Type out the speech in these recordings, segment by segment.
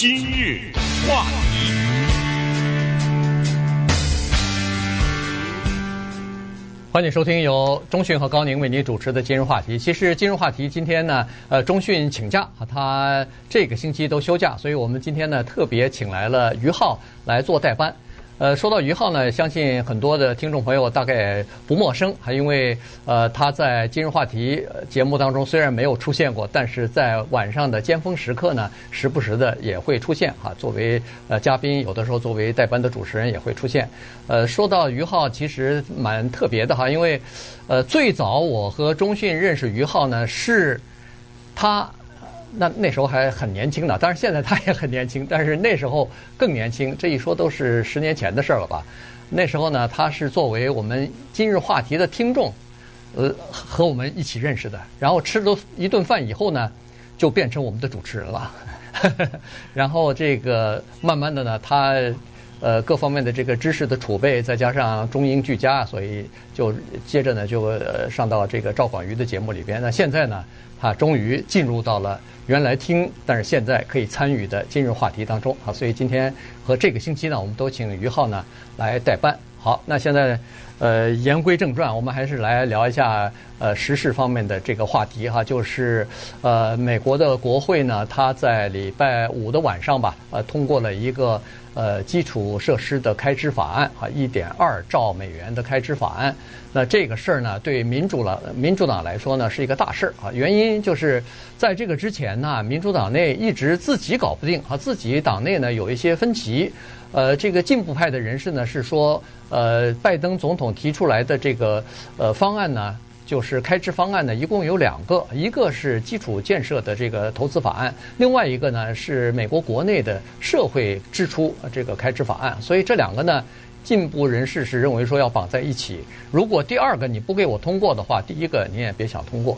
今日话题，欢迎收听由中讯和高宁为您主持的今日话题。其实今日话题今天呢，呃，中讯请假，他这个星期都休假，所以我们今天呢特别请来了于浩来做代班。呃，说到于浩呢，相信很多的听众朋友大概不陌生，还因为呃他在今日话题节目当中虽然没有出现过，但是在晚上的尖峰时刻呢，时不时的也会出现哈。作为呃嘉宾，有的时候作为代班的主持人也会出现。呃，说到于浩，其实蛮特别的哈，因为呃最早我和中迅认识于浩呢，是他。那那时候还很年轻呢，当然现在他也很年轻，但是那时候更年轻。这一说都是十年前的事儿了吧？那时候呢，他是作为我们今日话题的听众，呃，和我们一起认识的。然后吃了一顿饭以后呢，就变成我们的主持人了。然后这个慢慢的呢，他呃各方面的这个知识的储备，再加上中英俱佳，所以就接着呢就上到这个赵广瑜的节目里边。那现在呢，他终于进入到了。原来听，但是现在可以参与的今日话题当中啊，所以今天和这个星期呢，我们都请于浩呢来代班。好，那现在呃言归正传，我们还是来聊一下呃时事方面的这个话题哈，就是呃美国的国会呢，它在礼拜五的晚上吧，呃通过了一个呃基础设施的开支法案啊，一点二兆美元的开支法案。那这个事儿呢，对民主了民主党来说呢，是一个大事儿啊。原因就是在这个之前呢，民主党内一直自己搞不定啊，自己党内呢有一些分歧。呃，这个进步派的人士呢是说，呃，拜登总统提出来的这个呃方案呢，就是开支方案呢，一共有两个，一个是基础建设的这个投资法案，另外一个呢是美国国内的社会支出这个开支法案。所以这两个呢。进步人士是认为说要绑在一起，如果第二个你不给我通过的话，第一个你也别想通过。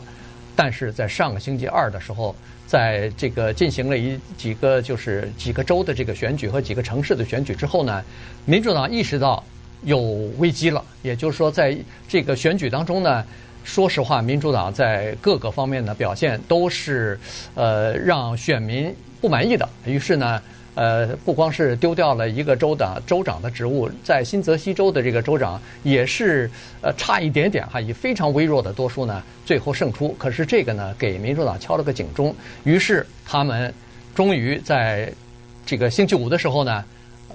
但是在上个星期二的时候，在这个进行了一几个就是几个州的这个选举和几个城市的选举之后呢，民主党意识到有危机了，也就是说在这个选举当中呢，说实话，民主党在各个方面的表现都是呃让选民不满意的，于是呢。呃，不光是丢掉了一个州的州长的职务，在新泽西州的这个州长也是呃差一点点哈，以非常微弱的多数呢，最后胜出。可是这个呢，给民主党敲了个警钟，于是他们终于在这个星期五的时候呢，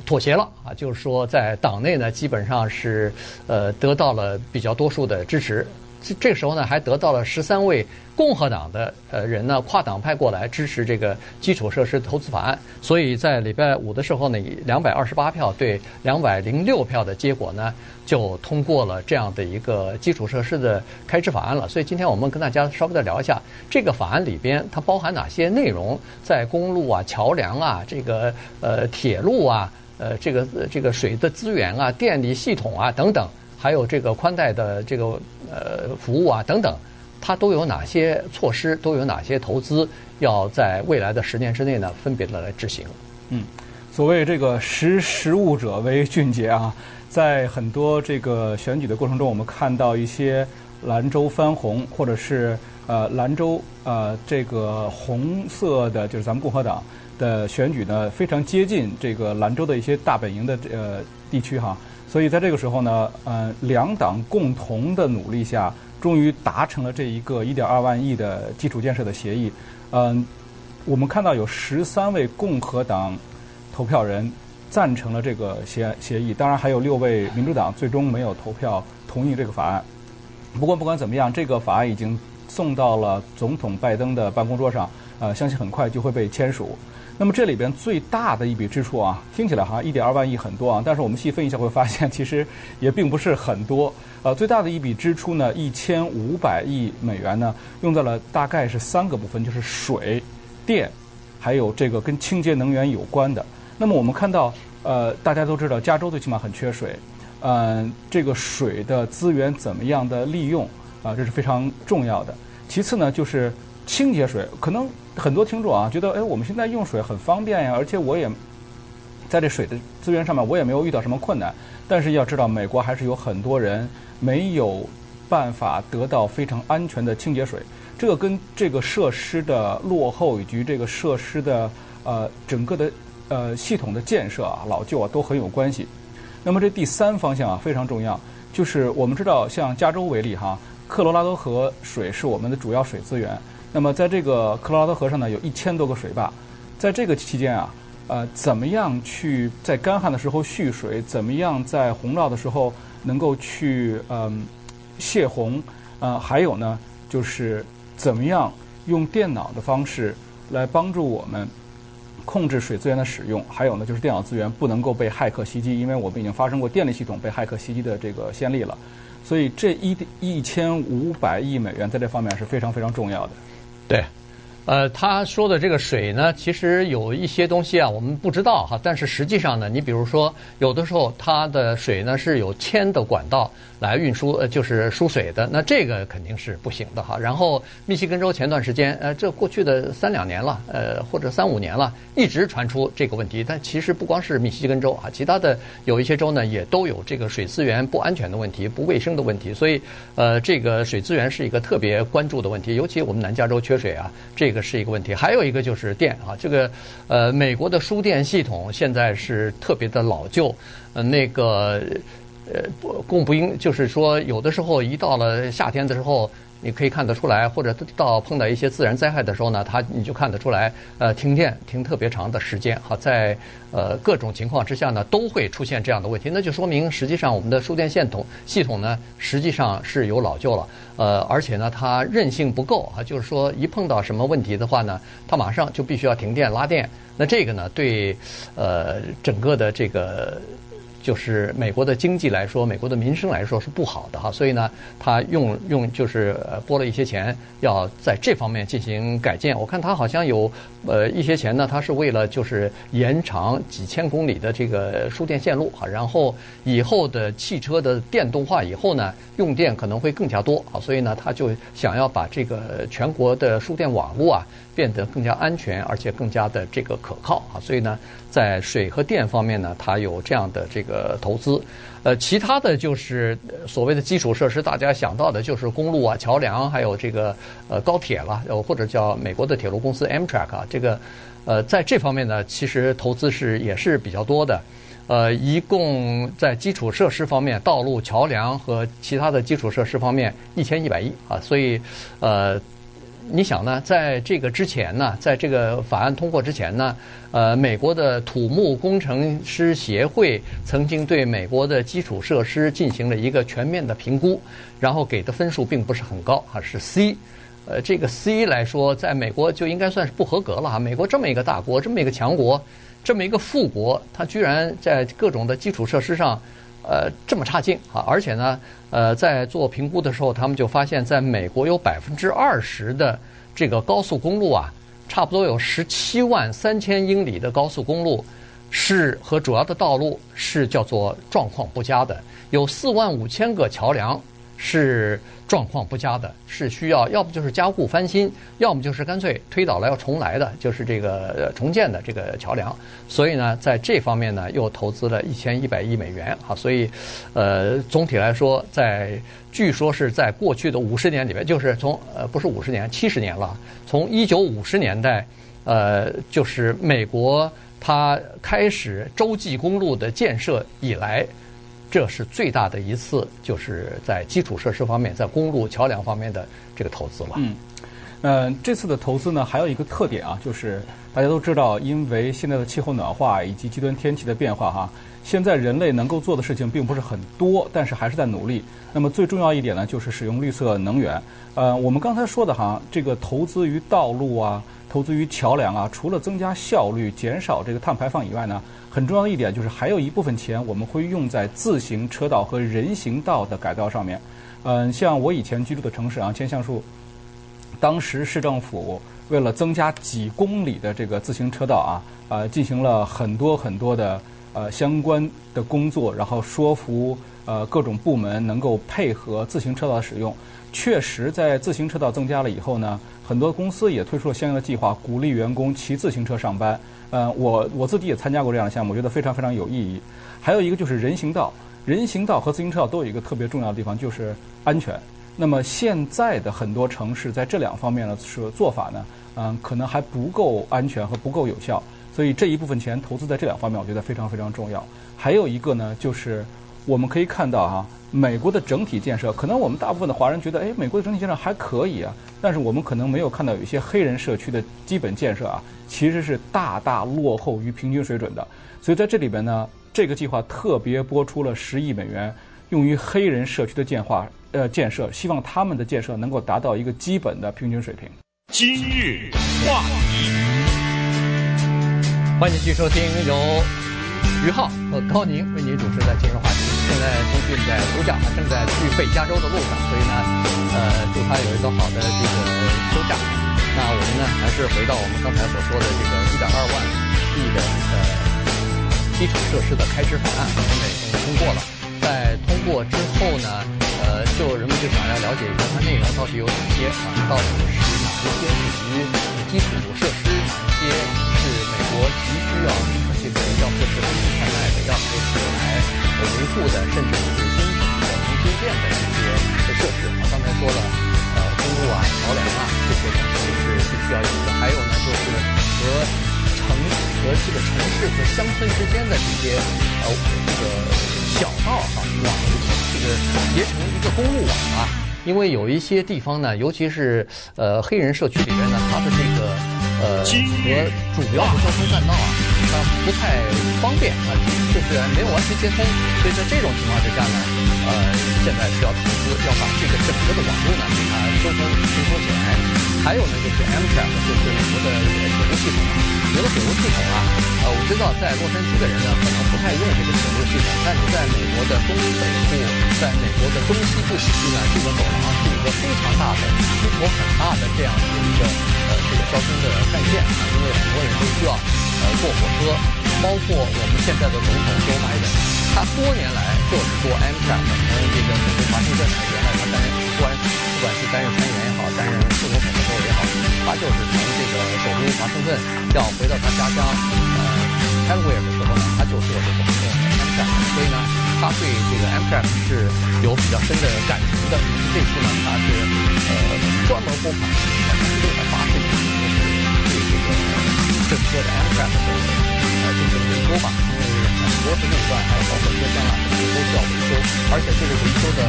妥协了啊，就是说在党内呢，基本上是呃得到了比较多数的支持。这这个时候呢，还得到了十三位共和党的呃人呢，跨党派过来支持这个基础设施投资法案。所以在礼拜五的时候呢，以两百二十八票对两百零六票的结果呢，就通过了这样的一个基础设施的开支法案了。所以今天我们跟大家稍微的聊一下这个法案里边它包含哪些内容，在公路啊、桥梁啊、这个呃铁路啊、呃这个这个水的资源啊、电力系统啊等等。还有这个宽带的这个呃服务啊等等，它都有哪些措施？都有哪些投资要在未来的十年之内呢？分别的来执行。嗯，所谓这个识时务者为俊杰啊，在很多这个选举的过程中，我们看到一些兰州翻红，或者是呃兰州呃这个红色的，就是咱们共和党的选举呢，非常接近这个兰州的一些大本营的呃地区哈。所以在这个时候呢，呃，两党共同的努力下，终于达成了这一个一点二万亿的基础建设的协议。嗯，我们看到有十三位共和党投票人赞成了这个协协议，当然还有六位民主党最终没有投票同意这个法案。不过不管怎么样，这个法案已经送到了总统拜登的办公桌上，呃，相信很快就会被签署。那么这里边最大的一笔支出啊，听起来好像一点二万亿很多啊，但是我们细分一下会发现，其实也并不是很多。呃，最大的一笔支出呢，一千五百亿美元呢，用在了大概是三个部分，就是水、电，还有这个跟清洁能源有关的。那么我们看到，呃，大家都知道，加州最起码很缺水，呃，这个水的资源怎么样的利用啊、这是非常重要的。其次呢，就是清洁水，可能。很多听众啊，觉得哎，我们现在用水很方便呀，而且我也在这水的资源上面，我也没有遇到什么困难。但是要知道，美国还是有很多人没有办法得到非常安全的清洁水。这个跟这个设施的落后以及这个设施的呃整个的呃系统的建设啊、老旧啊都很有关系。那么这第三方向啊非常重要，就是我们知道，像加州为例哈，科罗拉多河水是我们的主要水资源。那么在这个科罗拉多河上呢，有一千多个水坝，在这个期间啊，呃，怎么样去在干旱的时候蓄水？怎么样在洪涝的时候能够去嗯、泄洪？呃，还有呢，就是怎么样用电脑的方式来帮助我们控制水资源的使用？还有呢，就是电脑资源不能够被骇客袭击，因为我们已经发生过电力系统被骇客袭击的这个先例了。所以这一一千五百亿美元在这方面是非常非常重要的。对。呃，他说的这个水呢，其实有一些东西啊，我们不知道哈。但是实际上呢，你比如说，有的时候它的水呢是有铅的管道来运输，呃，就是输水的。那这个肯定是不行的哈。然后密西根州前段时间，呃，这过去的三两年了，呃，或者三五年了，一直传出这个问题。但其实不光是密西根州啊，其他的有一些州呢，也都有这个水资源不安全的问题、不卫生的问题。所以，呃，这个水资源是一个特别关注的问题，尤其我们南加州缺水啊，这个。是一个问题，还有一个就是电啊，这个呃，美国的输电系统现在是特别的老旧，呃，那个呃，供不应，就是说有的时候一到了夏天的时候。你可以看得出来，或者到碰到一些自然灾害的时候呢，它你就看得出来，呃，停电停特别长的时间，哈，在呃各种情况之下呢，都会出现这样的问题，那就说明实际上我们的输电线统系统呢，实际上是有老旧了，呃，而且呢，它韧性不够啊，就是说一碰到什么问题的话呢，它马上就必须要停电拉电，那这个呢，对呃整个的这个。就是美国的经济来说，美国的民生来说是不好的哈，所以呢，他用用就是拨了一些钱，要在这方面进行改建。我看他好像有呃一些钱呢，他是为了就是延长几千公里的这个输电线路哈，然后以后的汽车的电动化以后呢，用电可能会更加多啊，所以呢，他就想要把这个全国的输电网络啊。变得更加安全，而且更加的这个可靠啊！所以呢，在水和电方面呢，它有这样的这个呃投资。呃，其他的就是所谓的基础设施，大家想到的就是公路啊、桥梁，还有这个呃高铁了，呃或者叫美国的铁路公司 Amtrak 啊，这个呃在这方面呢，其实投资是也是比较多的。呃，一共在基础设施方面，道路、桥梁和其他的基础设施方面一千一百亿啊，所以呃。你想呢？在这个之前呢，在这个法案通过之前呢，呃，美国的土木工程师协会曾经对美国的基础设施进行了一个全面的评估，然后给的分数并不是很高，啊，是 C。呃，这个 C 来说，在美国就应该算是不合格了哈。美国这么一个大国，这么一个强国，这么一个富国，它居然在各种的基础设施上。呃，这么差劲啊！而且呢，呃，在做评估的时候，他们就发现，在美国有百分之二十的这个高速公路啊，差不多有十七万三千英里的高速公路是和主要的道路是叫做状况不佳的，有四万五千个桥梁。是状况不佳的，是需要要不就是加固翻新，要么就是干脆推倒了要重来的，就是这个重建的这个桥梁。所以呢，在这方面呢，又投资了一千一百亿美元啊。所以，呃，总体来说，在据说是在过去的五十年里面，就是从呃不是五十年，七十年了，从一九五十年代，呃，就是美国它开始洲际公路的建设以来。这是最大的一次，就是在基础设施方面，在公路桥梁方面的这个投资了。嗯，呃，这次的投资呢，还有一个特点啊，就是大家都知道，因为现在的气候暖化以及极端天气的变化，哈，现在人类能够做的事情并不是很多，但是还是在努力。那么最重要一点呢，就是使用绿色能源。呃，我们刚才说的哈，这个投资于道路啊，投资于桥梁啊，除了增加效率、减少这个碳排放以外呢，很重要的一点就是，还有一部分钱我们会用在自行车道和人行道的改造上面。嗯，像我以前居住的城市啊，千橡树，当时市政府为了增加几公里的这个自行车道啊，呃，进行了很多很多的呃相关的工作，然后说服呃各种部门能够配合自行车道的使用。确实，在自行车道增加了以后呢，很多公司也推出了相应的计划，鼓励员工骑自行车上班。呃，我我自己也参加过这样的项目，我觉得非常非常有意义。还有一个就是人行道，人行道和自行车道都有一个特别重要的地方，就是安全。那么现在的很多城市在这两方面的是做法呢，嗯、可能还不够安全和不够有效。所以这一部分钱投资在这两方面，我觉得非常非常重要。还有一个呢，就是我们可以看到哈、啊，美国的整体建设，可能我们大部分的华人觉得，哎，美国的整体建设还可以啊，但是我们可能没有看到有一些黑人社区的基本建设啊，其实是大大落后于平均水准的。所以在这里边呢，这个计划特别拨出了十亿美元，用于黑人社区的建化呃建设，希望他们的建设能够达到一个基本的平均水平。今日话题，欢迎继续收听由于浩和高宁为您主持的？今日话题。现在通讯在度假，正在去北加州的？路上，所以呢，呃，祝他有一个好的？这个休假。那我们呢，还是回到我们刚才所说的？这个一点二万亿的？呃基础设施的？开支法案，现在已经通过了。在通过之后呢，就人们就想要了解一下它内容到底有哪些啊，到底是。哪一些属于基础设施，哪一些是美国急需要这个要设置新生产的、要投资来维护的，甚至是新的能新建的这些设施。我刚才说了，呃，公路啊、桥梁啊这些东西是必须要有的。还有呢，就是和城和这个城市和乡村之间的这些呃这个小道哈、网，结成一个公路网啊。因为有一些地方呢，尤其是呃黑人社区里边呢，它的这个呃和主要的交通干道啊，它不太方便啊，就是没有完全接通。所以在这种情况之下呢，呃，现在需要投资，要把这个整个的网络呢给它修通、修通起来。还有呢，就是 Amtrak，就是美国的铁路系统。美国铁路系统啊，呃，我知道在洛杉矶的人呢可能不太用这个铁路系统，但是在美国的东北部，在美国的东西部地区呢，这个走廊是一个非常大的、规模很大的这样的一个呃这个交通的在线啊，因为很多人都需要呃坐火车，包括我们现在的总统 Joe Biden，他多年来就是做 Amtrak，从这个首都华盛顿原来他担任官，不管是担任参议员也好，担任副总统的时候也好，他就是从这个首都华盛顿要回到他家乡呃 Delaware 的时候呢，他就坐这个 Amtrak，所以呢，他对这个 Amtrak 是有比较深的感情的。这次呢，他是呃专门拨款百分这个整个的 Amtrak 的呃进行维修吧，因为很多的路段还有包括车厢啊，这些都需要维修，而且这个维修的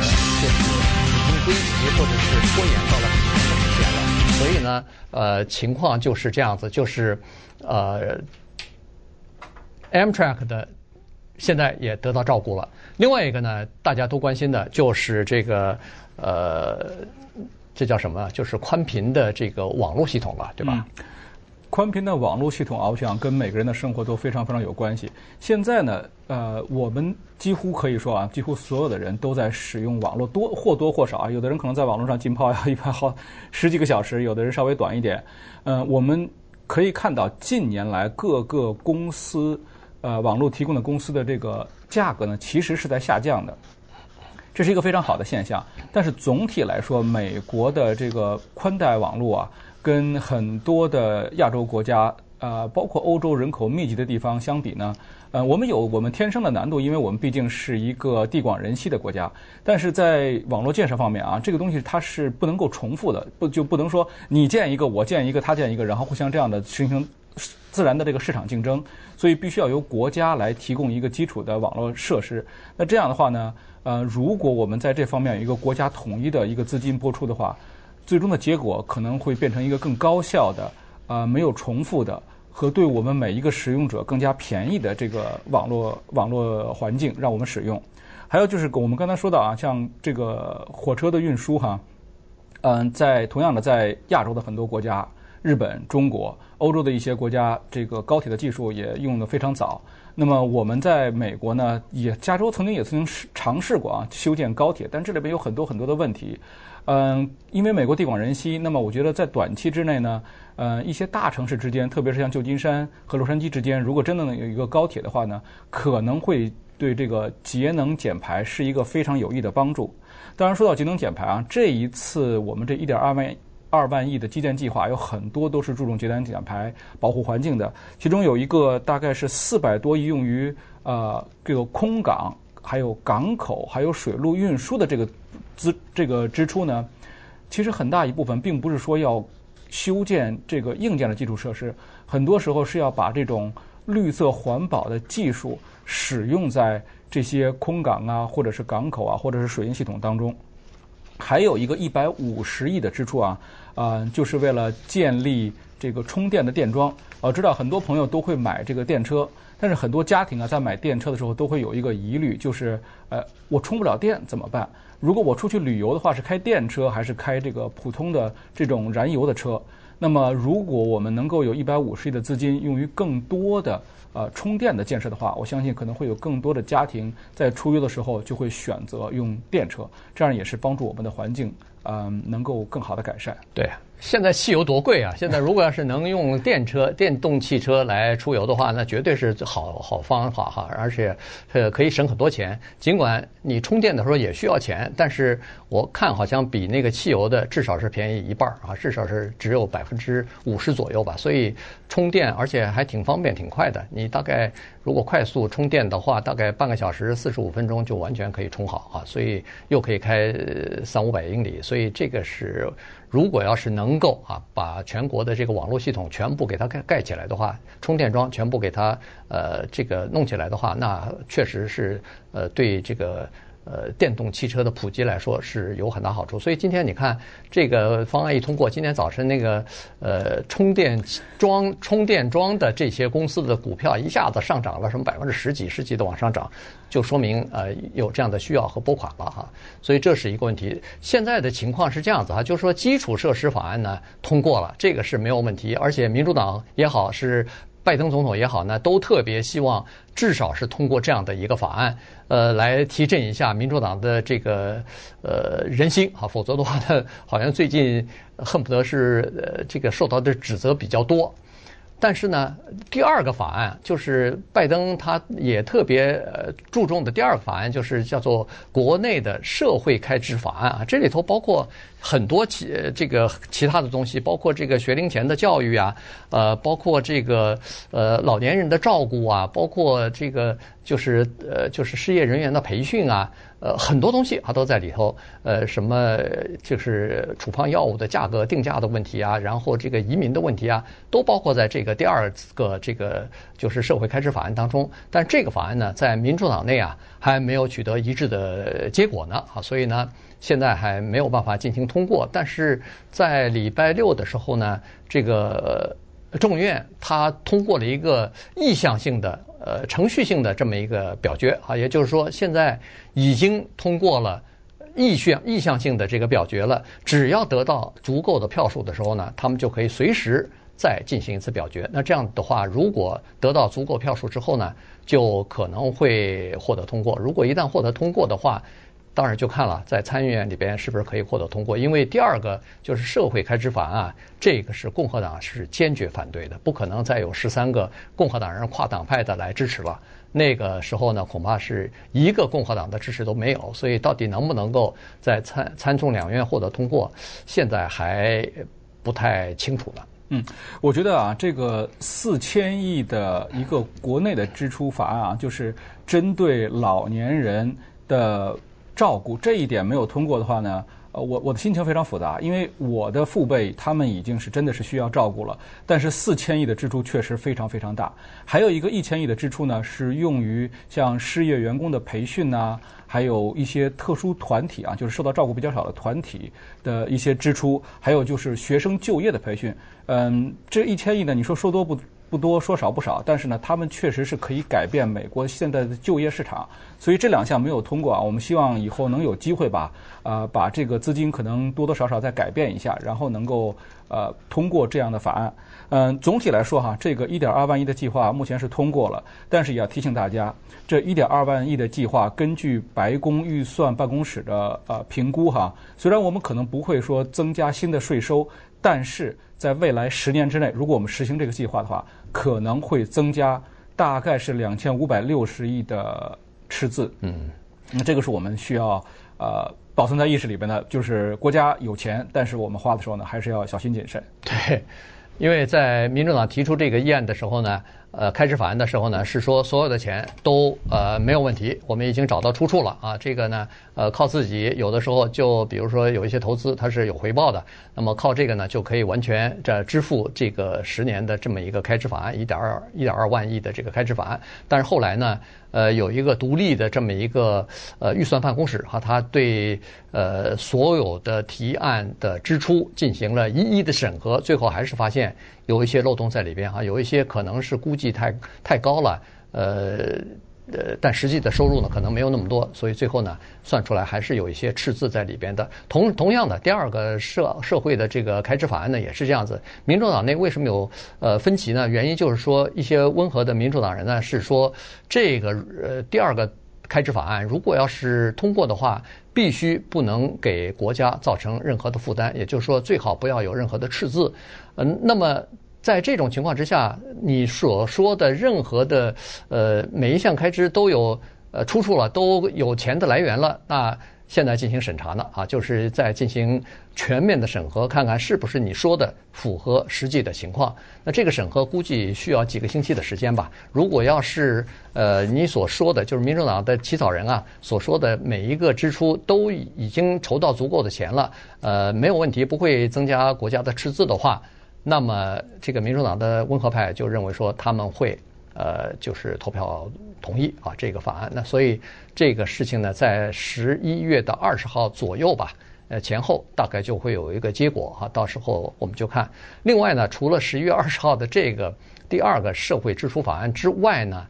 就是已经。堆积或者是拖延到了很长的时间了，所以呢，呃，情况就是这样子，就是呃，Amtrak 的现在也得到照顾了。另外一个呢，大家都关心的就是这个呃，这叫什么？就是宽频的这个网络系统了，对吧？宽频的网络系统啊，我想跟每个人的生活都非常非常有关系。现在呢，呃，我们几乎可以说啊，几乎所有的人都在使用网络，多或多或少啊。有的人可能在网络上浸泡要一般好十几个小时，有的人稍微短一点。呃，我们可以看到近年来各个公司呃网络提供的公司的这个价格呢，其实是在下降的，这是一个非常好的现象。但是总体来说，美国的这个宽带网络啊。跟很多的亚洲国家，呃，包括欧洲人口密集的地方相比呢，呃，我们有我们天生的难度，因为我们毕竟是一个地广人稀的国家。但是在网络建设方面啊，这个东西它是不能够重复的，不就不能说你建一个，我建一个，他建一个，然后互相这样的形成自然的这个市场竞争。所以必须要由国家来提供一个基础的网络设施。那这样的话呢，呃，如果我们在这方面有一个国家统一的一个资金拨出的话。最终的结果可能会变成一个更高效的、啊、呃、没有重复的和对我们每一个使用者更加便宜的这个网络网络环境让我们使用。还有就是我们刚才说到啊，像这个火车的运输哈，嗯，在同样的在亚洲的很多国家，日本、中国、欧洲的一些国家，这个高铁的技术也用得非常早。那么我们在美国呢，也加州曾经也曾经试尝试过啊修建高铁，但这里边有很多很多的问题。嗯，因为美国地广人稀，那么我觉得在短期之内呢，呃，一些大城市之间，特别是像旧金山和洛杉矶之间，如果真的能有一个高铁的话呢，可能会对这个节能减排是一个非常有益的帮助。当然，说到节能减排啊，这一次我们这一点二万二万亿的基建计划有很多都是注重节能减排、保护环境的，其中有一个大概是四百多亿用于呃这个空港、还有港口、还有水路运输的这个。资这个支出呢，其实很大一部分并不是说要修建这个硬件的基础设施，很多时候是要把这种绿色环保的技术使用在这些空港啊，或者是港口啊，或者是水运系统当中。还有一个一百五十亿的支出啊，啊、呃，就是为了建立这个充电的电桩。我知道很多朋友都会买这个电车，但是很多家庭啊，在买电车的时候都会有一个疑虑，就是呃，我充不了电怎么办？如果我出去旅游的话，是开电车还是开这个普通的这种燃油的车？那么，如果我们能够有一百五十亿的资金用于更多的呃充电的建设的话，我相信可能会有更多的家庭在出游的时候就会选择用电车，这样也是帮助我们的环境嗯、呃、能够更好的改善。对。现在汽油多贵啊！现在如果要是能用电车、电动汽车来出游的话，那绝对是好好方法哈，而且呃可以省很多钱。尽管你充电的时候也需要钱，但是我看好像比那个汽油的至少是便宜一半啊，至少是只有百分之五十左右吧。所以充电而且还挺方便、挺快的。你大概如果快速充电的话，大概半个小时、四十五分钟就完全可以充好啊。所以又可以开三五百英里，所以这个是。如果要是能能够啊，把全国的这个网络系统全部给它盖盖起来的话，充电桩全部给它呃这个弄起来的话，那确实是呃对这个。呃，电动汽车的普及来说是有很大好处，所以今天你看这个方案一通过，今天早晨那个呃充电桩、充电桩的这些公司的股票一下子上涨了，什么百分之十几、十几的往上涨，就说明呃有这样的需要和拨款了哈。所以这是一个问题。现在的情况是这样子哈，就是说基础设施法案呢通过了，这个是没有问题，而且民主党也好是。拜登总统也好呢，都特别希望至少是通过这样的一个法案，呃，来提振一下民主党的这个呃人心啊，否则的话呢，好像最近恨不得是呃这个受到的指责比较多。但是呢，第二个法案就是拜登他也特别呃注重的第二个法案，就是叫做国内的社会开支法案啊。这里头包括很多其这个其他的东西，包括这个学龄前的教育啊，呃，包括这个呃老年人的照顾啊，包括这个就是呃就是失业人员的培训啊。呃，很多东西它都在里头。呃，什么就是处方药物的价格定价的问题啊，然后这个移民的问题啊，都包括在这个第二个这个就是社会开支法案当中。但这个法案呢，在民主党内啊，还没有取得一致的结果呢。啊，所以呢，现在还没有办法进行通过。但是在礼拜六的时候呢，这个众议院它通过了一个意向性的。呃，程序性的这么一个表决啊，也就是说，现在已经通过了意向意向性的这个表决了。只要得到足够的票数的时候呢，他们就可以随时再进行一次表决。那这样的话，如果得到足够票数之后呢，就可能会获得通过。如果一旦获得通过的话，当然就看了在参议院里边是不是可以获得通过，因为第二个就是社会开支法案，这个是共和党是坚决反对的，不可能再有十三个共和党人跨党派的来支持了。那个时候呢，恐怕是一个共和党的支持都没有。所以到底能不能够在参参众两院获得通过，现在还不太清楚呢。嗯，我觉得啊，这个四千亿的一个国内的支出法案啊，就是针对老年人的。照顾这一点没有通过的话呢，呃，我我的心情非常复杂，因为我的父辈他们已经是真的是需要照顾了，但是四千亿的支出确实非常非常大，还有一个一千亿的支出呢，是用于像失业员工的培训呐，还有一些特殊团体啊，就是受到照顾比较少的团体的一些支出，还有就是学生就业的培训，嗯，这一千亿呢，你说说多不？不多说少不少，但是呢，他们确实是可以改变美国现在的就业市场，所以这两项没有通过啊。我们希望以后能有机会把呃把这个资金可能多多少少再改变一下，然后能够呃通过这样的法案。嗯、总体来说哈，这个一点二万亿的计划目前是通过了，但是也要提醒大家，这一点二万亿的计划根据白宫预算办公室的呃评估哈，虽然我们可能不会说增加新的税收，但是在未来十年之内，如果我们实行这个计划的话，可能会增加大概是两千五百六十亿的赤字，嗯，那这个是我们需要呃保存在意识里边的，就是国家有钱，但是我们花的时候呢，还是要小心谨慎。对，因为在民主党提出这个议案的时候呢，呃开支法案的时候呢，是说所有的钱都呃没有问题，我们已经找到出处了啊。这个呢，呃靠自己有的时候就比如说有一些投资它是有回报的，那么靠这个呢就可以完全这支付这个十年的这么一个开支法案，一点二一点二万亿的这个开支法案。但是后来呢，呃有一个独立的这么一个呃预算办公室哈，它对呃所有的提案的支出进行了一一的审核，最后还是发现。有一些漏洞在里边哈，有一些可能是估计太太高了，呃呃，但实际的收入呢可能没有那么多，所以最后呢算出来还是有一些赤字在里边的。同同样的，第二个社社会的这个开支法案呢也是这样子。民主党内为什么有呃分歧呢？原因就是说一些温和的民主党人呢是说这个呃第二个开支法案如果要是通过的话。必须不能给国家造成任何的负担，也就是说，最好不要有任何的赤字。嗯，那么在这种情况之下，你所说的任何的呃每一项开支都有呃出处了，都有钱的来源了，那。现在进行审查呢，啊，就是在进行全面的审核，看看是不是你说的符合实际的情况。那这个审核估计需要几个星期的时间吧。如果要是呃你所说的，就是民主党的起草人啊所说的每一个支出都已经筹到足够的钱了，呃，没有问题，不会增加国家的赤字的话，那么这个民主党的温和派就认为说他们会。呃，就是投票同意啊，这个法案。那所以这个事情呢，在十一月的二十号左右吧，呃，前后大概就会有一个结果哈。到时候我们就看。另外呢，除了十一月二十号的这个第二个社会支出法案之外呢，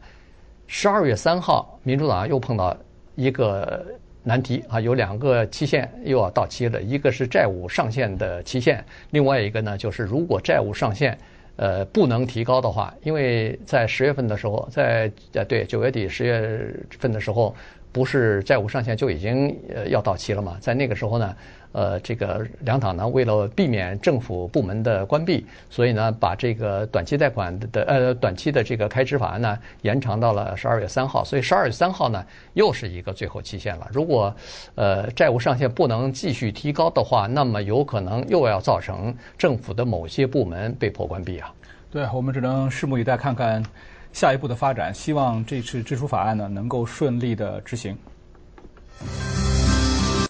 十二月三号，民主党又碰到一个难题啊，有两个期限又要到期了，一个是债务上限的期限，另外一个呢就是如果债务上限。呃，不能提高的话，因为在十月份的时候，在呃对九月底十月份的时候，不是债务上限就已经呃要到期了嘛？在那个时候呢。呃，这个两党呢，为了避免政府部门的关闭，所以呢，把这个短期贷款的呃短期的这个开支法案呢，延长到了十二月三号。所以十二月三号呢，又是一个最后期限了。如果呃债务上限不能继续提高的话，那么有可能又要造成政府的某些部门被迫关闭啊。对，我们只能拭目以待，看看下一步的发展希望这次支出法案呢能够顺利的执行。